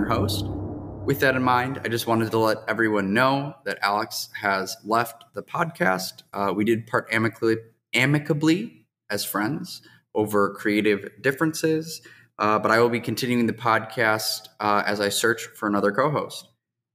your host. With that in mind, I just wanted to let everyone know that Alex has left the podcast. Uh, we did part amicably, amicably as friends over creative differences, uh, but I will be continuing the podcast uh, as I search for another co host.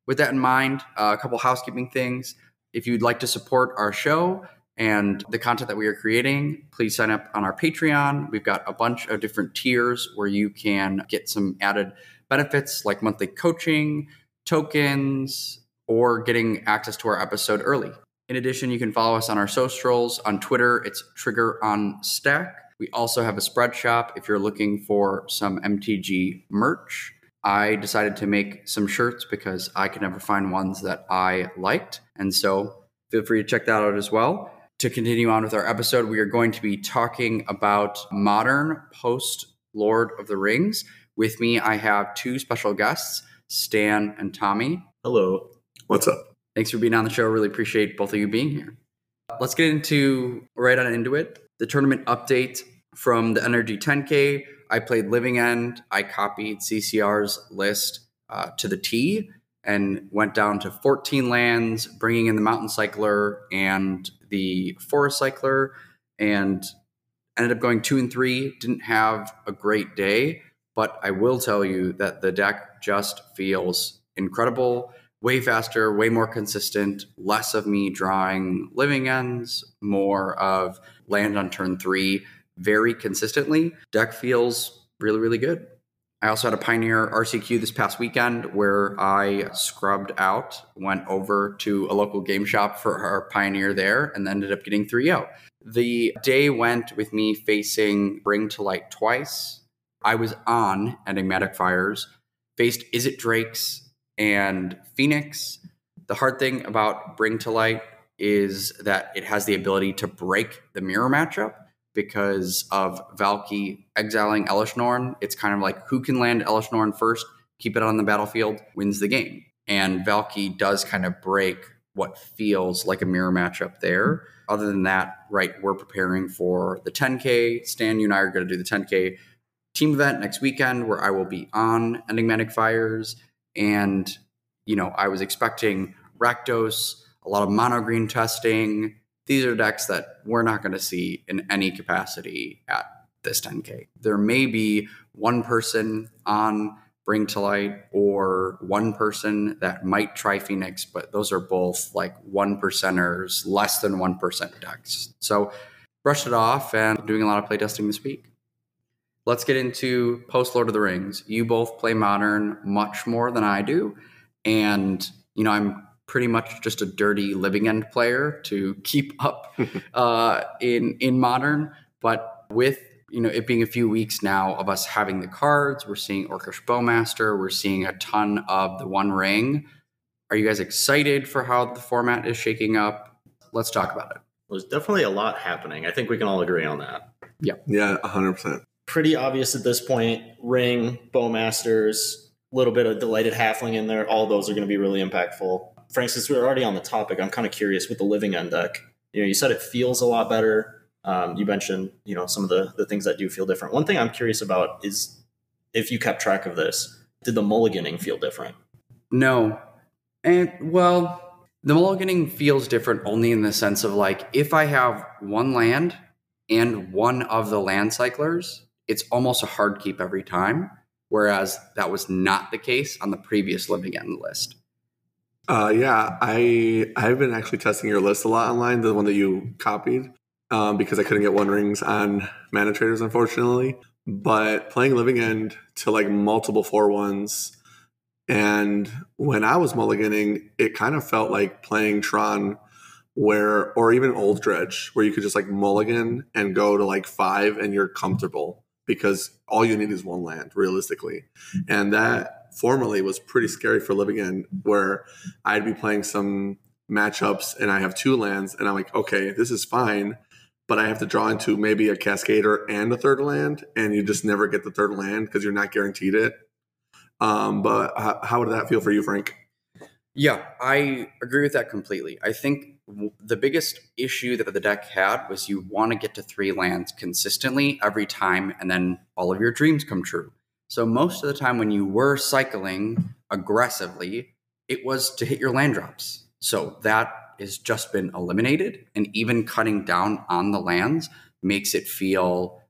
With that in mind, uh, a couple housekeeping things. If you'd like to support our show, and the content that we are creating, please sign up on our Patreon. We've got a bunch of different tiers where you can get some added benefits like monthly coaching, tokens, or getting access to our episode early. In addition, you can follow us on our socials. On Twitter, it's Trigger on Stack. We also have a spread shop if you're looking for some MTG merch. I decided to make some shirts because I could never find ones that I liked. And so feel free to check that out as well to continue on with our episode, we are going to be talking about modern post Lord of the Rings. With me, I have two special guests, Stan and Tommy. Hello. What's up? Thanks for being on the show. Really appreciate both of you being here. Let's get into right on into it. The tournament update from the NRG 10K. I played Living End. I copied CCR's list uh, to the T and went down to 14 lands, bringing in the Mountain Cycler and the Forest Cycler, and ended up going two and three. Didn't have a great day, but I will tell you that the deck just feels incredible. Way faster, way more consistent, less of me drawing living ends, more of land on turn three very consistently. Deck feels really, really good. I also had a Pioneer RCQ this past weekend where I scrubbed out, went over to a local game shop for our Pioneer there, and ended up getting 3 0. The day went with me facing Bring to Light twice. I was on Enigmatic Fires, faced Izzet Drakes and Phoenix. The hard thing about Bring to Light is that it has the ability to break the mirror matchup because of Valki exiling Elesh Norn. It's kind of like who can land Elesh Norn first, keep it on the battlefield, wins the game. And Valki does kind of break what feels like a mirror matchup there. Other than that, right, we're preparing for the 10K. Stan, you and I are going to do the 10K team event next weekend where I will be on Enigmatic Fires. And, you know, I was expecting Rakdos, a lot of mono green testing, these are decks that we're not going to see in any capacity at this 10K. There may be one person on Bring to Light or one person that might try Phoenix, but those are both like one percenters, less than 1% decks. So brush it off and doing a lot of playtesting this week. Let's get into post Lord of the Rings. You both play modern much more than I do. And, you know, I'm pretty much just a dirty living end player to keep up uh, in in modern. But with you know it being a few weeks now of us having the cards, we're seeing Orcish Bowmaster, we're seeing a ton of the One Ring. Are you guys excited for how the format is shaking up? Let's talk about it. There's definitely a lot happening. I think we can all agree on that. Yeah. Yeah, 100%. Pretty obvious at this point. Ring, Bowmasters, a little bit of Delighted Halfling in there. All those are going to be really impactful. Frank, since we're already on the topic, I'm kind of curious with the living end deck. You know, you said it feels a lot better. Um, you mentioned, you know, some of the the things that do feel different. One thing I'm curious about is if you kept track of this, did the mulliganing feel different? No, and well, the mulliganing feels different only in the sense of like if I have one land and one of the land cyclers, it's almost a hard keep every time. Whereas that was not the case on the previous living end list. Uh, yeah, I I've been actually testing your list a lot online, the one that you copied, um, because I couldn't get one rings on Manatraders, unfortunately. But playing Living End to like multiple four ones, and when I was mulliganing, it kind of felt like playing Tron, where or even Old Dredge, where you could just like mulligan and go to like five, and you're comfortable because all you need is one land, realistically, and that formerly was pretty scary for living in, where I'd be playing some matchups and I have two lands, and I'm like, okay, this is fine, but I have to draw into maybe a Cascader and a third land, and you just never get the third land because you're not guaranteed it. Um, but how, how would that feel for you, Frank? Yeah, I agree with that completely. I think the biggest issue that the deck had was you want to get to three lands consistently every time, and then all of your dreams come true. So most of the time when you were cycling aggressively, it was to hit your land drops. So that has just been eliminated. And even cutting down on the lands makes it feel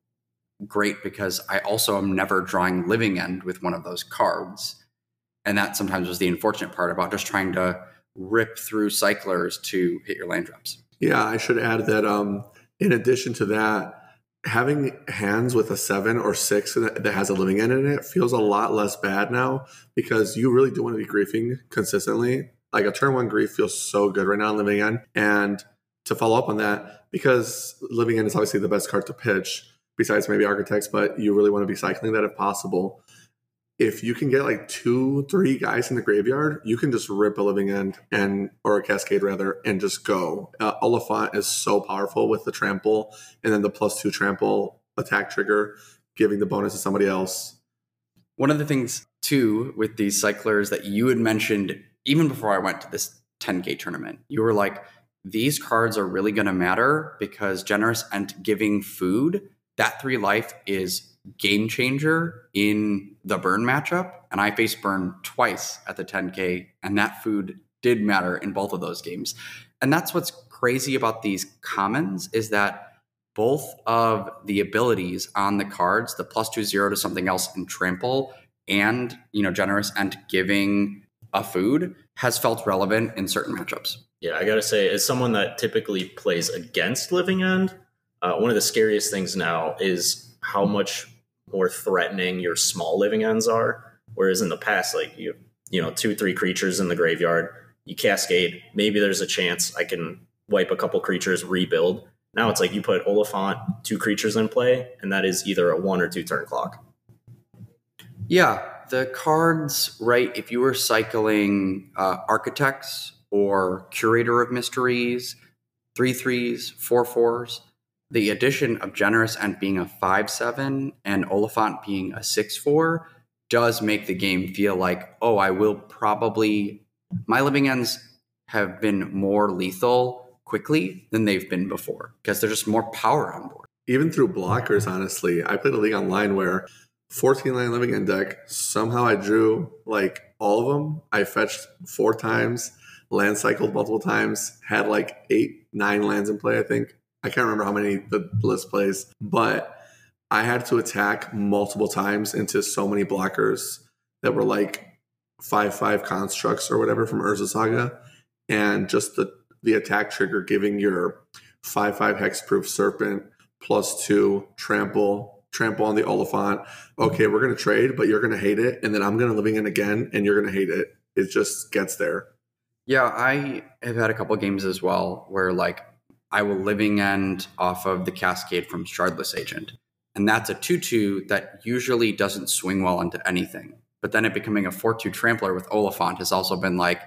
great because I also am never drawing living end with one of those cards. And that sometimes was the unfortunate part about just trying to rip through cyclers to hit your land drops. Yeah, I should add that um, in addition to that, having hands with a seven or six that has a living end in it feels a lot less bad now because you really do want to be griefing consistently. Like a turn one grief feels so good right now on living end. And to follow up on that, because living end is obviously the best card to pitch, besides maybe architects, but you really want to be cycling that if possible. If you can get like two, three guys in the graveyard, you can just rip a living end and or a cascade rather, and just go. Uh, Oliphaunt is so powerful with the trample, and then the plus two trample attack trigger, giving the bonus to somebody else. One of the things too with these cyclers that you had mentioned even before I went to this 10k tournament, you were like, these cards are really going to matter because Generous Ent giving food that three life is game changer in the burn matchup. And I faced burn twice at the 10K, and that food did matter in both of those games. And that's what's crazy about these commons is that both of the abilities on the cards, the plus two zero to something else and trample, and you know, Generous Ent giving a food has felt relevant in certain matchups. Yeah, I gotta say, as someone that typically plays against Living End, uh, one of the scariest things now is how much more threatening your small living ends are. Whereas in the past, like you, you know, two, three creatures in the graveyard, you cascade. Maybe there's a chance I can wipe a couple creatures, rebuild. Now it's like you put Oliphaunt, two creatures in play, and that is either a one or two turn clock. Yeah, the cards, right? If you were cycling uh, Architects or Curator of Mysteries, three threes, four fours, the addition of Generous Ent being a 5 7 and Oliphaunt being a 6 4 does make the game feel like, oh, I will probably. My living ends have been more lethal quickly than they've been before because there's just more power on board. Even through blockers, honestly, I played a league online where 14 land living end deck, somehow I drew like all of them. I fetched four times, land cycled multiple times, had like eight, nine lands in play, I think. I can't remember how many the list plays, but I had to attack multiple times into so many blockers that were like five five constructs or whatever from Urza Saga, and just the the attack trigger giving your five five hexproof serpent plus two trample trample on the Oliphaunt. Okay, we're gonna trade, but you're gonna hate it, and then I'm gonna living in again, and you're gonna hate it. It just gets there. Yeah, I have had a couple games as well where like I will living end off of the Cascade from Shardless Agent. And that's a 2 2 that usually doesn't swing well into anything. But then it becoming a 4 2 trampler with Oliphaunt has also been like,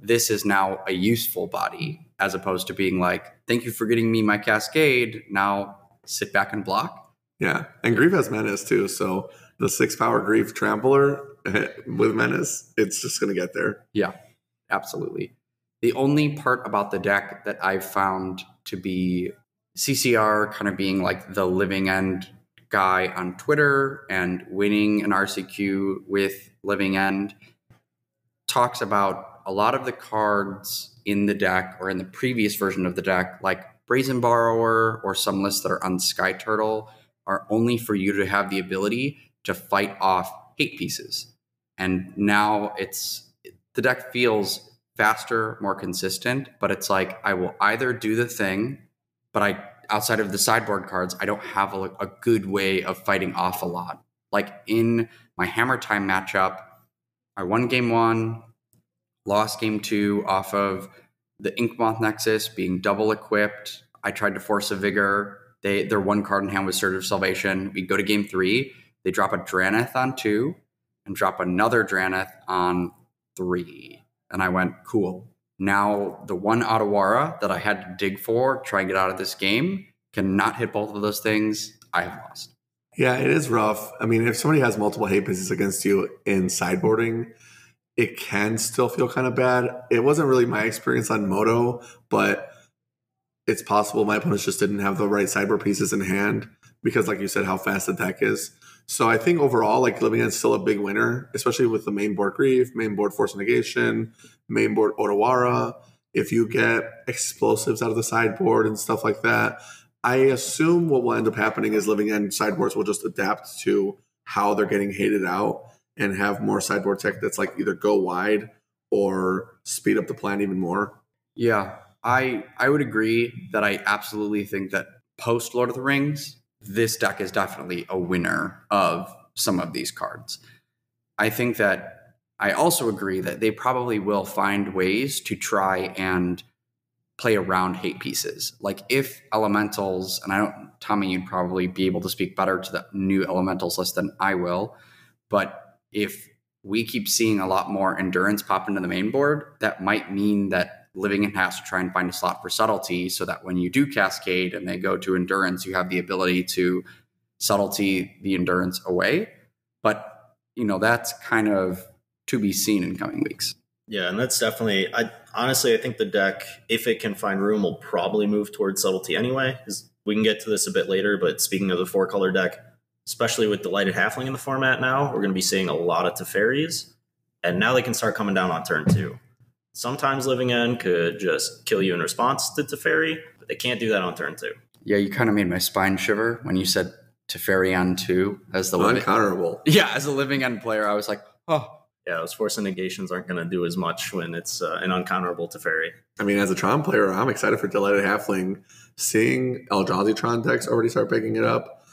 this is now a useful body, as opposed to being like, thank you for getting me my Cascade. Now sit back and block. Yeah. And Grief has Menace too. So the six power Grief trampler with Menace, it's just going to get there. Yeah, absolutely. The only part about the deck that I've found to be CCR kind of being like the living end guy on Twitter and winning an RCQ with Living End talks about a lot of the cards in the deck or in the previous version of the deck, like Brazen Borrower or some lists that are on Sky Turtle, are only for you to have the ability to fight off hate pieces. And now it's the deck feels faster, more consistent, but it's like I will either do the thing, but I outside of the sideboard cards, I don't have a, a good way of fighting off a lot. Like in my Hammer Time matchup, I won game one, lost game two off of the Inkmoth Nexus being double equipped. I tried to Force of Vigor. They their one card in hand was Surge of Salvation. We go to game three. They drop a Drannith on two and drop another Drannith on three. And I went, cool. Now, the one Otawara that I had to dig for, try and get out of this game, cannot hit both of those things. I have lost. Yeah, it is rough. I mean, if somebody has multiple hate pieces against you in sideboarding, it can still feel kind of bad. It wasn't really my experience on Modo, but it's possible my opponents just didn't have the right sideboard pieces in hand because, like you said, how fast the deck is. So I think overall, like Living is still a big winner, especially with the main board Grief, main board Force Negation, main board Otawara. If you get explosives out of the sideboard and stuff like that, I assume what will end up happening is Living End sideboards will just adapt to how they're getting hated out and have more sideboard tech that's like either go wide or speed up the plan even more. Yeah, I I would agree that I absolutely think that post Lord of the Rings, this deck is definitely a winner of some of these cards. I think that I also agree that they probably will find ways to try and play around hate pieces. Like if elementals, and I don't, Tommy, you'd probably be able to speak better to the new elementals list than I will, but if we keep seeing a lot more endurance pop into the main board, that might mean that Living End has to try and find a slot for subtlety so that when you do cascade and they go to endurance, you have the ability to subtlety the endurance away. But, you know, that's kind of to be seen in coming weeks. Yeah, and that's definitely. I honestly, I think the deck, if it can find room, will probably move towards subtlety anyway. We can get to this a bit later. But speaking of the four color deck, especially with delighted halfling in the format now, we're going to be seeing a lot of Teferis, and now they can start coming down on turn two. Sometimes Living End could just kill you in response to Teferi, but they can't do that on turn two. Yeah, you kind of made my spine shiver when you said Teferi on two as the living. Uncounterable. Yeah, as a Living End player, I was like, oh, Yeah, those force negations aren't going to do as much when it's uh, an uncounterable Teferi. I mean, as a Tron player, I'm excited for Delighted Halfling. Seeing Eldrazi Tron decks already start picking it up,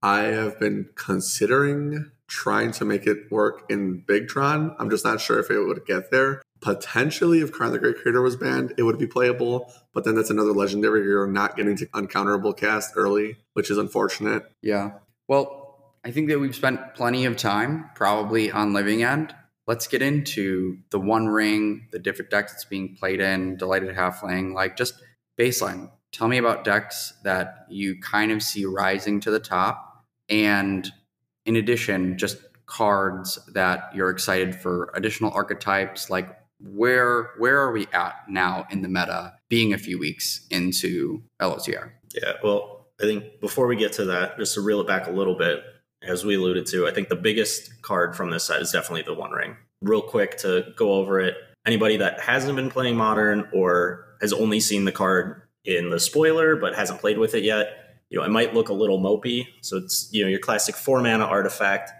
I have been considering trying to make it work in Big Tron. I'm just not sure if it would get there. Potentially, if Karn the Great Creator was banned, it would be playable. But then that's another legendary you're not getting to uncounterable cast early, which is unfortunate. Yeah. Well, I think that we've spent plenty of time probably on Living End. Let's get into the One Ring, the different decks that's being played in, Delighted Halfling, like just baseline. Tell me about decks that you kind of see rising to the top. And in addition, just cards that you're excited for additional archetypes like where where are we at now in the meta being a few weeks into LOTR? Yeah, well, I think before we get to that, just to reel it back a little bit, as we alluded to, I think the biggest card from this set is definitely the One Ring. Real quick to go over it. Anybody that hasn't been playing Modern or has only seen the card in the spoiler but hasn't played with it yet, you know, it might look a little mopey. So it's, you know, your classic four mana artifact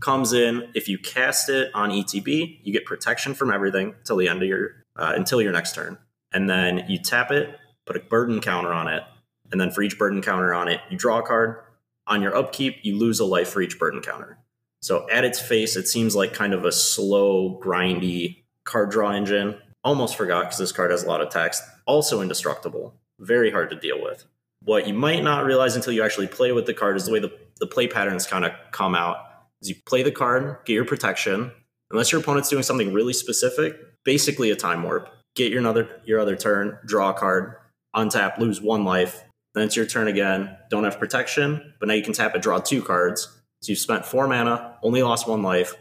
comes in. If you cast it on ETB, you get protection from everything till the end of your uh, until your next turn, and then you tap it, put a burden counter on it, and then for each burden counter on it, you draw a card. On your upkeep, you lose a life for each burden counter. So at its face, it seems like kind of a slow, grindy card draw engine. Almost forgot because this card has a lot of text. Also indestructible, very hard to deal with. What you might not realize until you actually play with the card is the way the, the play patterns kind of come out is you play the card, get your protection. Unless your opponent's doing something really specific, basically a time warp. Get your another your other turn, draw a card, untap, lose one life. Then it's your turn again. Don't have protection, but now you can tap it, draw two cards. So you've spent four mana, only lost one life,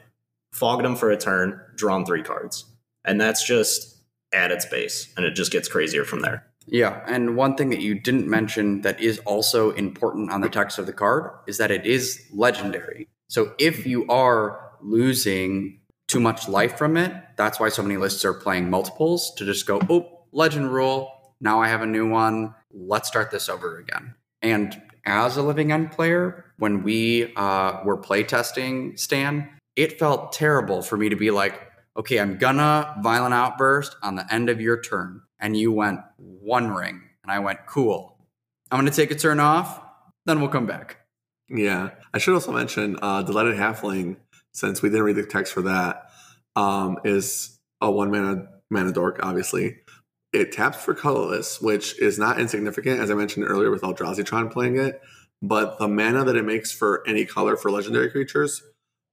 fogged them for a turn, drawn three cards. And that's just at its base, and it just gets crazier from there. Yeah, and one thing that you didn't mention that is also important on the text of the card is that it is legendary. So if you are losing too much life from it, that's why so many lists are playing multiples to just go, oh, legend rule. Now I have a new one. Let's start this over again. And as a living end player, when we uh, were playtesting Stan, it felt terrible for me to be like, okay, I'm gonna violent outburst on the end of your turn. And you went one ring. And I went, cool. I'm gonna take a turn off, then we'll come back. Yeah. I should also mention uh, Delighted Halfling, since we didn't read the text for that, um, is a one mana mana dork, obviously. It taps for colorless, which is not insignificant, as I mentioned earlier with Eldrazi playing it. But the mana that it makes for any color for legendary creatures,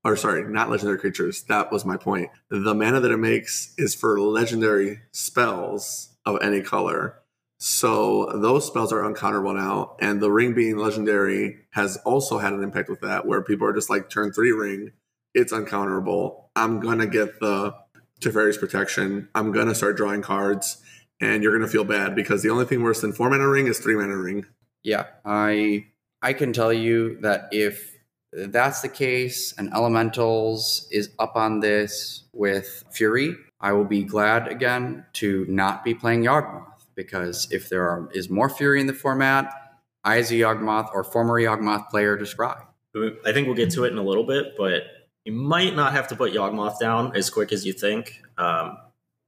or sorry, not legendary creatures, that was my point. The mana that it makes is for legendary spells of any color. So those spells are uncounterable now, and the ring being legendary has also had an impact with that, where people are just like turn three ring, it's uncounterable. I'm gonna get the Teferi's protection. I'm gonna start drawing cards, and you're gonna feel bad because the only thing worse than four mana ring is three mana ring. Yeah, I I can tell you that if that's the case and Elementals is up on this with Fury, I will be glad again to not be playing Yawgmoth because if there are, is more Fury in the format, I, as a Yawgmoth or former Yawgmoth player, describe. I think we'll get to it in a little bit, but you might not have to put Yawgmoth down as quick as you think. Um,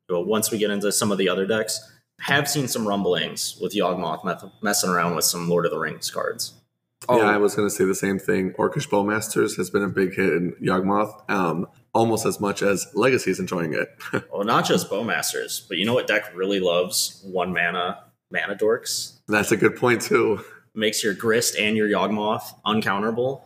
once we get into some of the other decks, have seen some rumblings with Yawgmoth messing around with some Lord of the Rings cards. Oh. Yeah, I was going to say the same thing. Orcish Bowmasters has been a big hit in Yawgmoth, um, almost as much as Legacy is enjoying it. well, not just Bowmasters, but you know what deck really loves? One mana mana dorks. That's a good point too. Makes your Grist and your Yawgmoth uncounterable.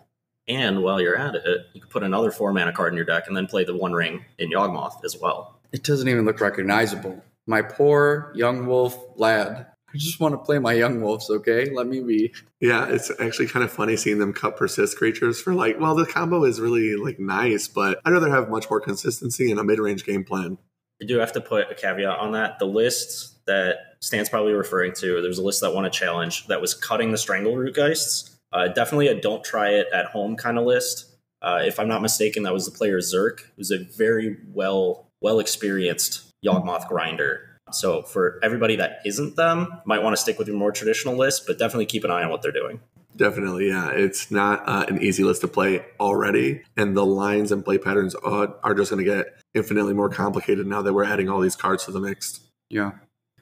And while you're at it, you can put another four mana card in your deck and then play the One Ring in Yawgmoth as well. It doesn't even look recognizable. My poor young wolf lad. I just want to play my young wolves, okay? Let me be. Yeah, it's actually kind of funny seeing them cut persist creatures for like, well, the combo is really like nice, but I'd rather have much more consistency in a mid range game plan. I do have to put a caveat on that. The list that Stan's probably referring to, there's a list that won a challenge that was cutting the Strangleroot Geists. Uh, definitely a don't try it at home kind of list. Uh, if I'm not mistaken, that was the player Zerk, who's a very well well experienced Yawgmoth grinder. So for everybody that isn't them, might want to stick with your more traditional list, but definitely keep an eye on what they're doing. Definitely, yeah. It's not uh, an easy list to play already, and the lines and play patterns are, are just going to get infinitely more complicated now that we're adding all these cards to the mix. Yeah,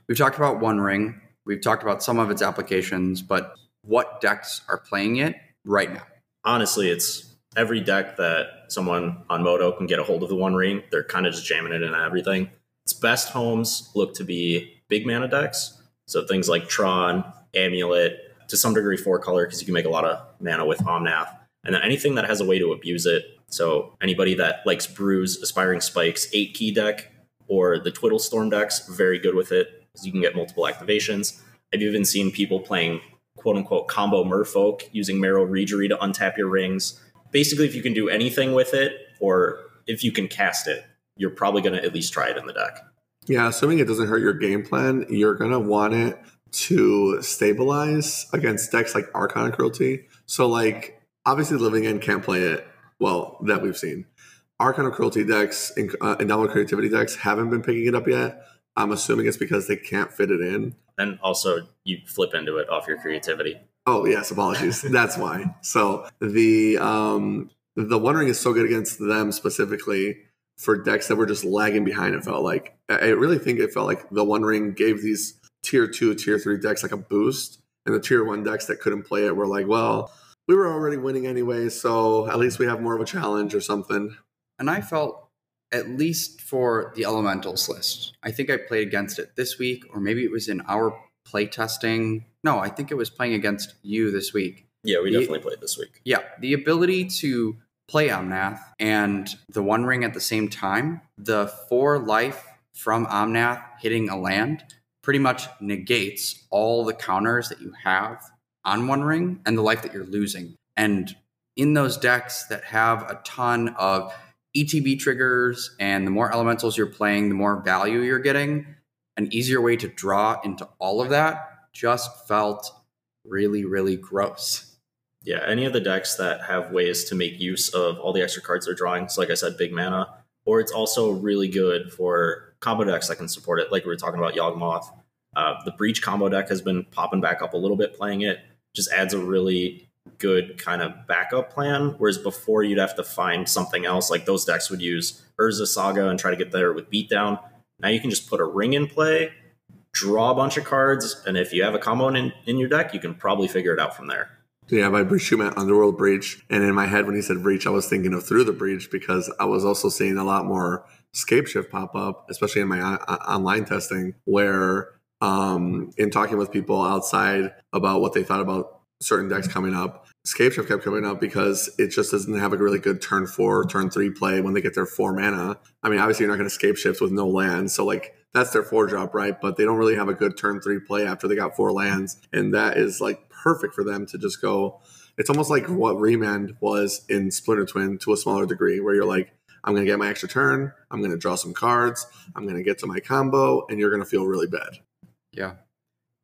we've talked about One Ring. We've talked about some of its applications, but what decks are playing it right now? Honestly, it's every deck that someone on Modo can get a hold of the One Ring. They're kind of just jamming it in everything. Its best homes look to be big mana decks. So things like Tron, Amulet, to some degree four color because you can make a lot of mana with Omnath. And then anything that has a way to abuse it. So anybody that likes Brews, Aspiring Spikes, eight key deck, or the Twiddle Storm decks, very good with it because you can get multiple activations. I've even seen people playing quote unquote combo merfolk using Merrow Reejerey to untap your rings. Basically, if you can do anything with it, or if you can cast it, you're probably going to at least try it in the deck. Yeah, assuming it doesn't hurt your game plan, you're going to want it to stabilize against decks like Archon of Cruelty. So, like, obviously, Living End can't play it well that we've seen. Archon of Cruelty decks and uh, Indomitable Creativity decks haven't been picking it up yet. I'm assuming it's because they can't fit it in. And also, you flip into it off your creativity. Oh yes, apologies. That's why. So the um the One Ring is so good against them specifically for decks that were just lagging behind. It felt like I really think it felt like the One Ring gave these tier two, tier three decks like a boost, and the tier one decks that couldn't play it were like, well, we were already winning anyway, so at least we have more of a challenge or something. And I felt at least for the elementals list. I think I played against it this week, or maybe it was in our play testing. No, I think it was playing against you this week. Yeah, we definitely the, played this week. Yeah, the ability to play Omnath and the One Ring at the same time, the four life from Omnath hitting a land pretty much negates all the counters that you have on One Ring and the life that you're losing. And in those decks that have a ton of ETB triggers and the more elementals you're playing, the more value you're getting, an easier way to draw into all of that just felt really, really gross. Yeah, any of the decks that have ways to make use of all the extra cards they're drawing, so like I said, big mana, or it's also really good for combo decks that can support it, like we were talking about Yawgmoth. Uh, the Breach combo deck has been popping back up a little bit playing it, just adds a really good kind of backup plan. Whereas before you'd have to find something else, like those decks would use Urza Saga and try to get there with Beatdown. Now you can just put a ring in play, draw a bunch of cards, and if you have a combo in, in your deck, you can probably figure it out from there. Yeah, by meant Underworld Breach. And in my head, when he said breach, I was thinking of Through the Breach because I was also seeing a lot more Scapeshift pop up, especially in my uh, online testing, where um, in talking with people outside about what they thought about certain decks coming up, Scapeshift kept coming up because it just doesn't have a really good turn four, turn three play when they get their four mana. I mean, obviously, you're not going to Scapeshift with no lands. So, like, that's their four drop, right? But they don't really have a good turn three play after they got four lands. And that is like perfect for them to just go. It's almost like mm-hmm. what Remand was in Splinter Twin to a smaller degree, where you're like, I'm going to get my extra turn, I'm going to draw some cards, I'm going to get to my combo, and you're going to feel really bad. Yeah.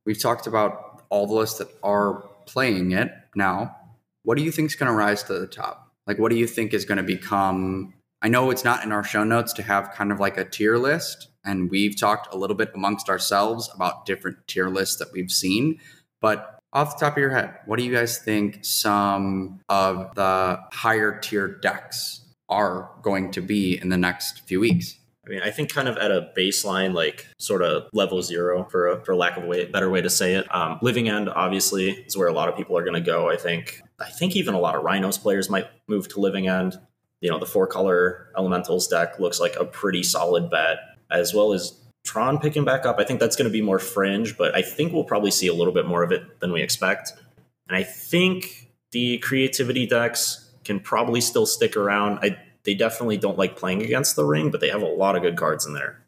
We've talked about all the lists that are playing it now. what do you think is going to rise to the top? Like, what do you think is going to become? I know it's not in our show notes to have kind of like a tier list, and we've talked a little bit amongst ourselves about different tier lists that we've seen. But off the top of your head, what do you guys think some of the higher tier decks are going to be in the next few weeks? I mean, I think kind of at a baseline, like sort of level zero, for a, for lack of a way, better way to say it. Um, Living End obviously is where a lot of people are going to go. I think. I think even a lot of Rhinos players might move to Living End. You know, the four color Elementals deck looks like a pretty solid bet, as well as Tron picking back up. I think that's going to be more fringe, but I think we'll probably see a little bit more of it than we expect. And I think the creativity decks can probably still stick around. I they definitely don't like playing against the ring, but they have a lot of good cards in there.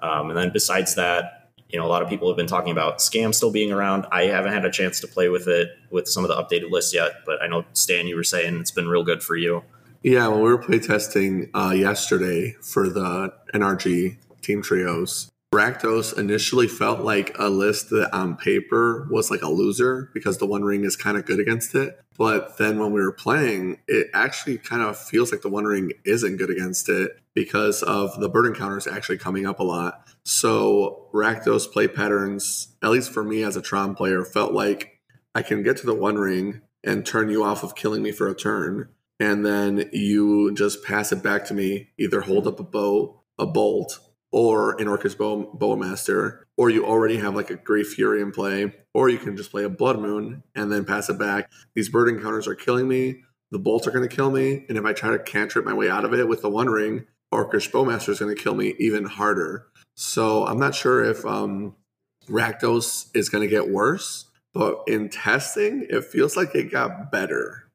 Um, and then besides that, you know, a lot of people have been talking about Scam still being around. I haven't had a chance to play with it with some of the updated lists yet, but I know Stan, you were saying it's been real good for you. Yeah, when we were playtesting uh, yesterday for the NRG team trios, Rakdos initially felt like a list that on paper was like a loser because the One Ring is kind of good against it. But then when we were playing, it actually kind of feels like the One Ring isn't good against it because of the burden counters actually coming up a lot. So Rakdos play patterns, at least for me as a Tron player, felt like I can get to the One Ring and turn you off of killing me for a turn. And then you just pass it back to me, either hold up a bow, a bolt, or an Orcish Bow, Bowmaster, or you already have like a Great Fury in play, or you can just play a Blood Moon and then pass it back. These burden counters are killing me. The bolts are going to kill me, and if I try to cantrip my way out of it with the One Ring, Orcish Bowmaster is going to kill me even harder. So I'm not sure if um, Rakdos is going to get worse, but in testing, it feels like it got better.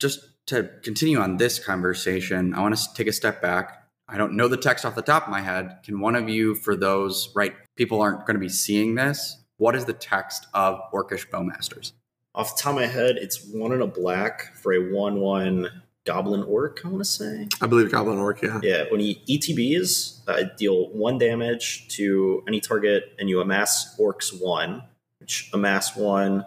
Just to continue on this conversation, I want to take a step back I don't know the text off the top of my head. Can one of you, for those, right, people aren't going to be seeing this, what is the text of Orcish Bowmasters? Off the top of my head, it's one in a black for a 1 1 Goblin Orc, I want to say. I believe Goblin Orc, yeah. Yeah, when he ETBs, uh, deal one damage to any target and you amass Orcs 1, which amass 1,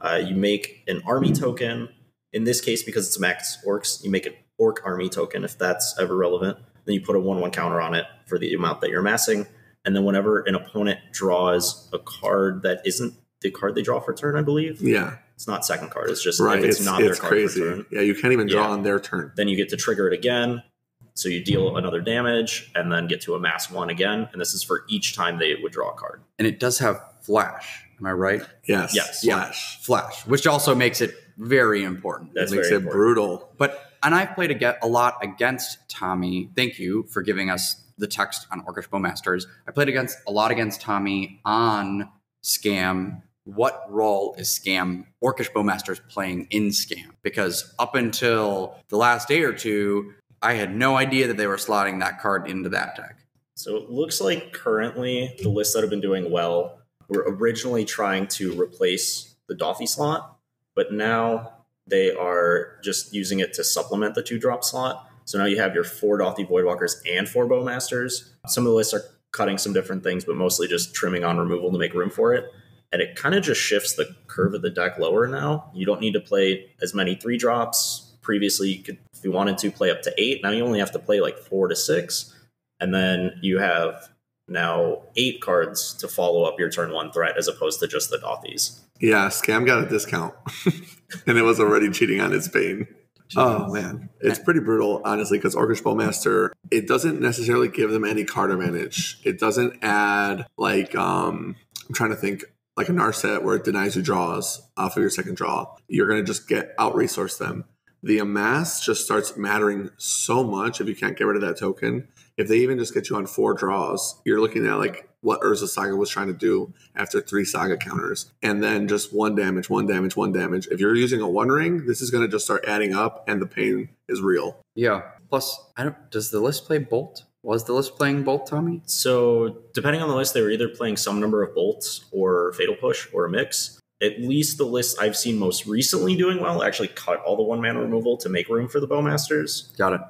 uh, you make an army token. In this case, because it's max Orcs, you make an Orc army token if that's ever relevant. Then you put a 1 1 counter on it for the amount that you're amassing. And then whenever an opponent draws a card that isn't the card they draw for turn, I believe. Yeah. It's not second card. It's just right. if it's, it's not it's their card crazy. for turn. Yeah, you can't even draw Yeah. on their turn. Then you get to trigger it again. So you deal another damage and then get to amass one again. And this is for each time they would draw a card. And it does have flash. Am I right? Yes. Yes. Flash. Flash, which also makes it very important. That's it makes very it important. brutal. But and I've played a, a lot against Tommy. Thank you for giving us the text on Orcish Bowmasters. I played against a lot against Tommy on Scam. What role is Scam Orcish Bowmasters playing in Scam? Because up until the last day or two, I had no idea that they were slotting that card into that deck. So it looks like currently the lists that have been doing well were originally trying to replace the Dauthi slot, but now they are just using it to supplement the two drop slot. So now you have your four Dauthi Voidwalkers and four Bowmasters. Some of the lists are cutting some different things, but mostly just trimming on removal to make room for it. And it kind of just shifts the curve of the deck lower now. You don't need to play as many three drops. Previously, you could, if you wanted to, play up to eight. Now you only have to play like four to six. And then you have now eight cards to follow up your turn one threat as opposed to just the Dauthis. Yeah, Scam got a discount. and it was already cheating on its bane. Oh man, it's pretty brutal, honestly, because Orcish Bowmaster it doesn't necessarily give them any card advantage. It doesn't add like um I'm trying to think like a Narset where it denies you draws off of your second draw. You're gonna just get out resource them. The amass just starts mattering so much if you can't get rid of that token. If they even just get you on four draws, you're looking at like what Urza Saga was trying to do after three Saga counters, and then just one damage, one damage, one damage. If you're using a One Ring, this is going to just start adding up, and the pain is real. Yeah. Plus, I don't. Does the list play Bolt? Was the list playing Bolt, Tommy? So, depending on the list, they were either playing some number of bolts or Fatal Push or a mix. At least the list I've seen most recently doing well actually cut all the one mana removal to make room for the Bowmasters. Got it.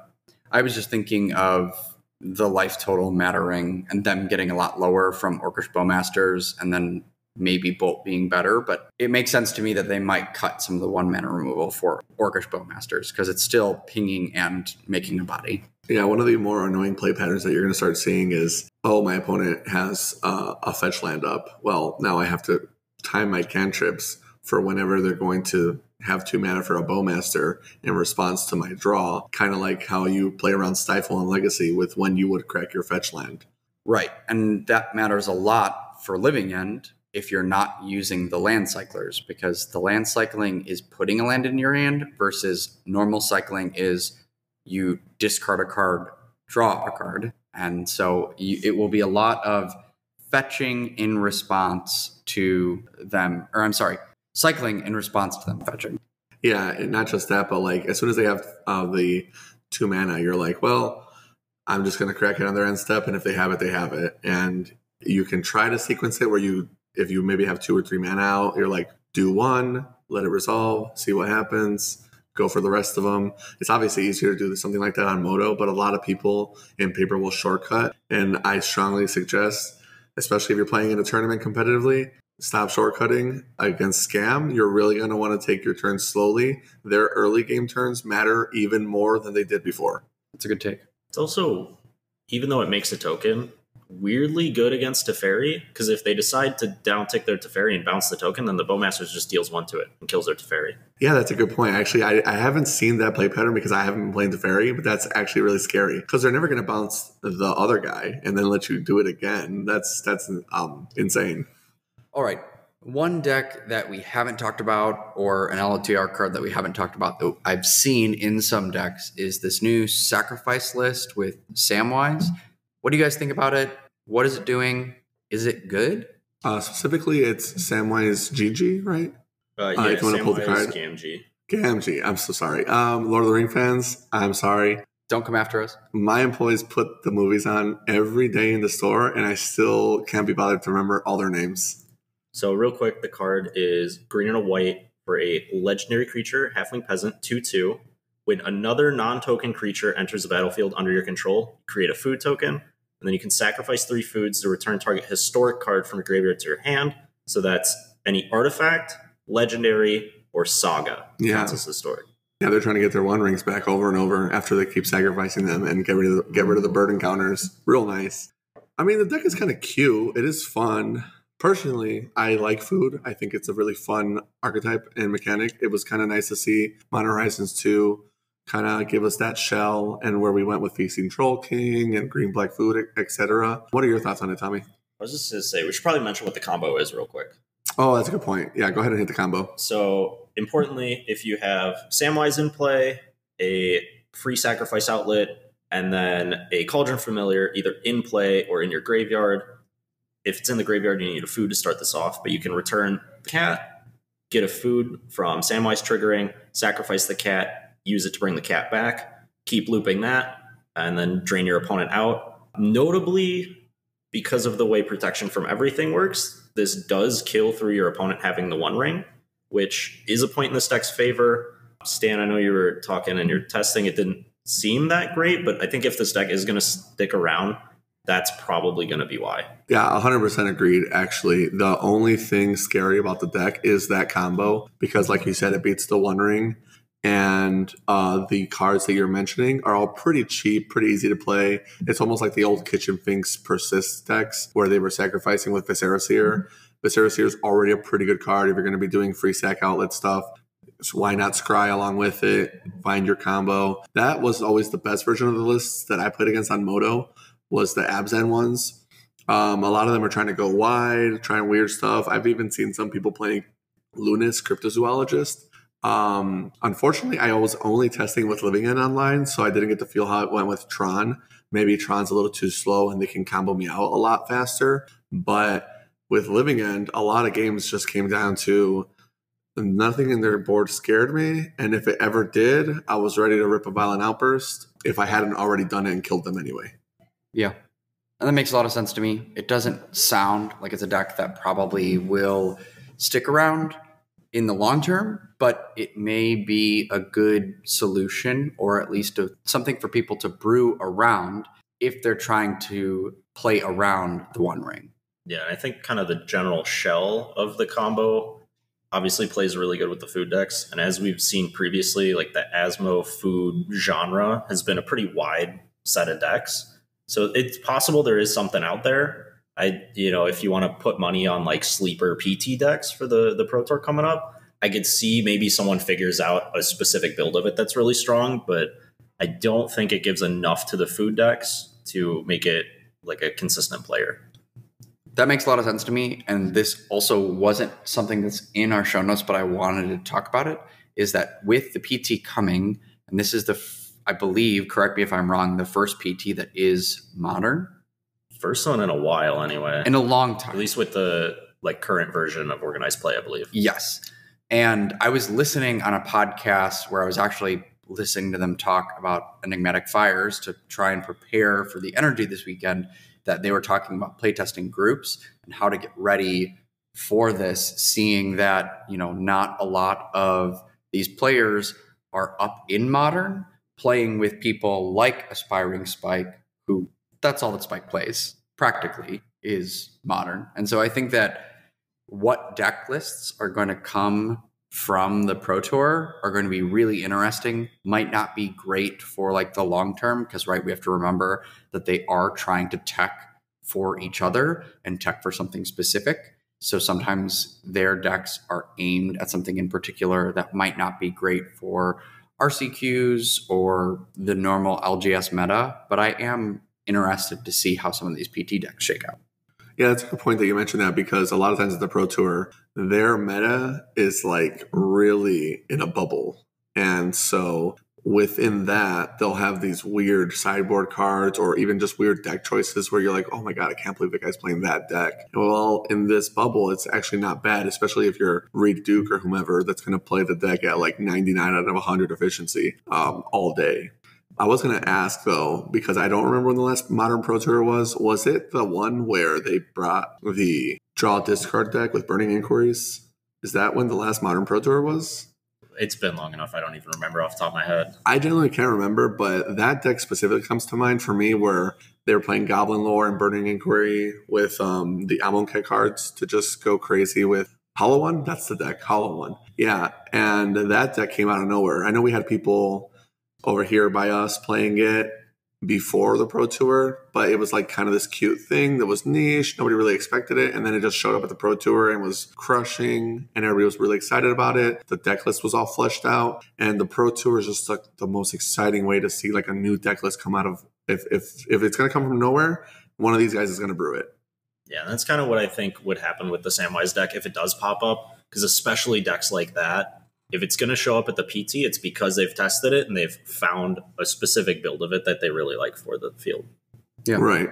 I was just thinking of the life total mattering and them getting a lot lower from Orcish Bowmasters and then maybe Bolt being better, but it makes sense to me that they might cut some of the one mana removal for Orcish Bowmasters because it's still pinging and making a body. Yeah, one of the more annoying play patterns that you're going to start seeing is, oh, my opponent has uh, a fetch land up. Well, now I have to time my cantrips for whenever they're going to have two mana for a bowmaster in response to my draw, kind of like how you play around Stifle and Legacy with when you would crack your fetch land. Right. And that matters a lot for Living End if you're not using the land cyclers, because the land cycling is putting a land in your hand versus normal cycling is you discard a card, draw a card. And so you, it will be a lot of fetching in response to them, or I'm sorry, cycling in response to them fetching. Yeah, and not just that, but like as soon as they have uh, the two mana, you're like, well, I'm just going to crack it on their end step, and if they have it, they have it. And you can try to sequence it where you, if you maybe have two or three mana out, you're like, do one, let it resolve, see what happens, go for the rest of them. It's obviously easier to do something like that on Modo, but a lot of people in paper will shortcut. And I strongly suggest, especially if you're playing in a tournament competitively, stop shortcutting against scam. You're really going to want to take your turns slowly. Their early game turns matter even more than they did before. That's a good take. It's also, even though it makes a token, weirdly good against Teferi because if they decide to down tick their Teferi and bounce the token, then the Bowmasters just deals one to it and kills their Teferi. Yeah, that's a good point. Actually, I, I haven't seen that play pattern because I haven't been playing Teferi, but that's actually really scary because they're never going to bounce the other guy and then let you do it again. That's that's um, insane. All right. One deck that we haven't talked about, or an LTR card that we haven't talked about that I've seen in some decks, is this new sacrifice list with Samwise. What do you guys think about it? What is it doing? Is it good? Uh, specifically, it's Samwise GG, right? Uh, yeah, if you wanna pull the Samwise card. Gamgee. Gamgee. I'm so sorry. Um, Lord of the Ring fans, I'm sorry. Don't come after us. My employees put the movies on every day in the store, and I still can't be bothered to remember all their names. So real quick, the card is green and a white for a legendary creature, halfling peasant, two two. When another non-token creature enters the battlefield under your control, create a food token, and then you can sacrifice three foods to return target historic card from your graveyard to your hand. So that's any artifact, legendary, or saga. Yeah. Counts as historic. Yeah, they're trying to get their one rings back over and over after they keep sacrificing them and get rid of the, get rid of the burden counters. Real nice. I mean, the deck is kind of cute. It is fun. Personally, I like food. I think it's a really fun archetype and mechanic. It was kind of nice to see Modern Horizons 2 kind of give us that shell and where we went with Feasting Troll King and Green Black Food, etc. What are your thoughts on it, Tommy? I was just going to say, we should probably mention what the combo is real quick. Oh, that's a good point. Yeah, go ahead and hit the combo. So, importantly, if you have Samwise in play, a free sacrifice outlet, and then a Cauldron Familiar either in play or in your graveyard, if it's in the graveyard, you need a food to start this off, but you can return the cat, get a food from Samwise triggering, sacrifice the cat, use it to bring the cat back, keep looping that, and then drain your opponent out. Notably, because of the way protection from everything works, this does kill through your opponent having the one ring, which is a point in this deck's favor. Stan, I know you were talking and you're testing. It didn't seem that great, but I think if this deck is going to stick around, that's probably going to be why. Yeah, 100% agreed. Actually, the only thing scary about the deck is that combo because, like you said, it beats the One Ring, and uh, the cards that you're mentioning are all pretty cheap, pretty easy to play. It's almost like the old Kitchen Finks persist decks where they were sacrificing with Viscera Seer. Viscera Seer is already a pretty good card if you're going to be doing free sack outlet stuff. So why not scry along with it? Find your combo. That was always the best version of the lists that I played against on Modo was the Abzan ones. Um, a lot of them are trying to go wide, trying weird stuff. I've even seen some people playing Lonis Cryptozoologist. Um, unfortunately, I was only testing with Living End online, so I didn't get to feel how it went with Tron. Maybe Tron's a little too slow and they can combo me out a lot faster. But with Living End, a lot of games just came down to nothing in their board scared me. And if it ever did, I was ready to rip a violent outburst if I hadn't already done it and killed them anyway. Yeah. And that makes a lot of sense to me. It doesn't sound like it's a deck that probably will stick around in the long term, but it may be a good solution or at least a, something for people to brew around if they're trying to play around the One Ring. Yeah, I think kind of the general shell of the combo obviously plays really good with the food decks. And as we've seen previously, like the Asmo food genre has been a pretty wide set of decks. So it's possible there is something out there. I, you know, if you want to put money on like sleeper PT decks for the the Pro Tour coming up, I could see maybe someone figures out a specific build of it that's really strong, but I don't think it gives enough to the food decks to make it like a consistent player. That makes a lot of sense to me. And this also wasn't something that's in our show notes, but I wanted to talk about it. Is that with the PT coming, and this is the, I believe, correct me if I'm wrong, the first PT that is modern First one in a while, anyway. in a long time. At least with the like current version of organized play, I believe. Yes. And I was listening on a podcast where I was actually listening to them talk about enigmatic fires to try and prepare for the NRG this weekend that they were talking about playtesting groups and how to get ready for this seeing that you know not a lot of these players are up in modern playing with people like aspiring spike who that's all that spike plays practically is modern. And so i think that what deck lists are going to come from the pro tour are going to be really interesting. Might not be great for like the long term because right we have to remember that they are trying to tech for each other and tech for something specific. So sometimes their decks are aimed at something in particular that might not be great for rcqs or the normal lgs meta but i am interested to see how some of these pt decks shake out Yeah, that's a good point that you mentioned that because a lot of times at the Pro Tour, their meta is like really in a bubble. And so within that, they'll have these weird sideboard cards or even just weird deck choices where you're like, oh my God, I can't believe the guy's playing that deck. Well, in this bubble, it's actually not bad, especially if you're Reed Duke or whomever that's going to play the deck at like 99 out of 100 efficiency um, all day. I was going to ask though, because I don't remember when the last Modern Pro Tour was. Was it the one where they brought the draw discard deck with Burning Inquiries? Is that when the last Modern Pro Tour was? It's been long enough. I don't even remember off the top of my head. I generally can't remember, but that deck specifically comes to mind for me where they were playing Goblin Lore and Burning Inquiry with um, the Amonkhet cards to just go crazy with Hollow One. That's the deck, Hollow One. Yeah, and that deck came out of nowhere. I know we had people over here by us playing it before the Pro Tour, but it was like kind of this cute thing that was niche. Nobody really expected it. And then it just showed up at the Pro Tour and was crushing, and everybody was really excited about it. The deck list was all fleshed out, and the Pro Tour is just like the most exciting way to see like a new deck list come out of. If if if it's gonna come from nowhere, one of these guys is gonna brew it. Yeah, that's kind of what I think would happen with the Samwise deck if it does pop up. Because especially decks like that, if it's going to show up at the PT, it's because they've tested it and they've found a specific build of it that they really like for the field. Yeah. Right.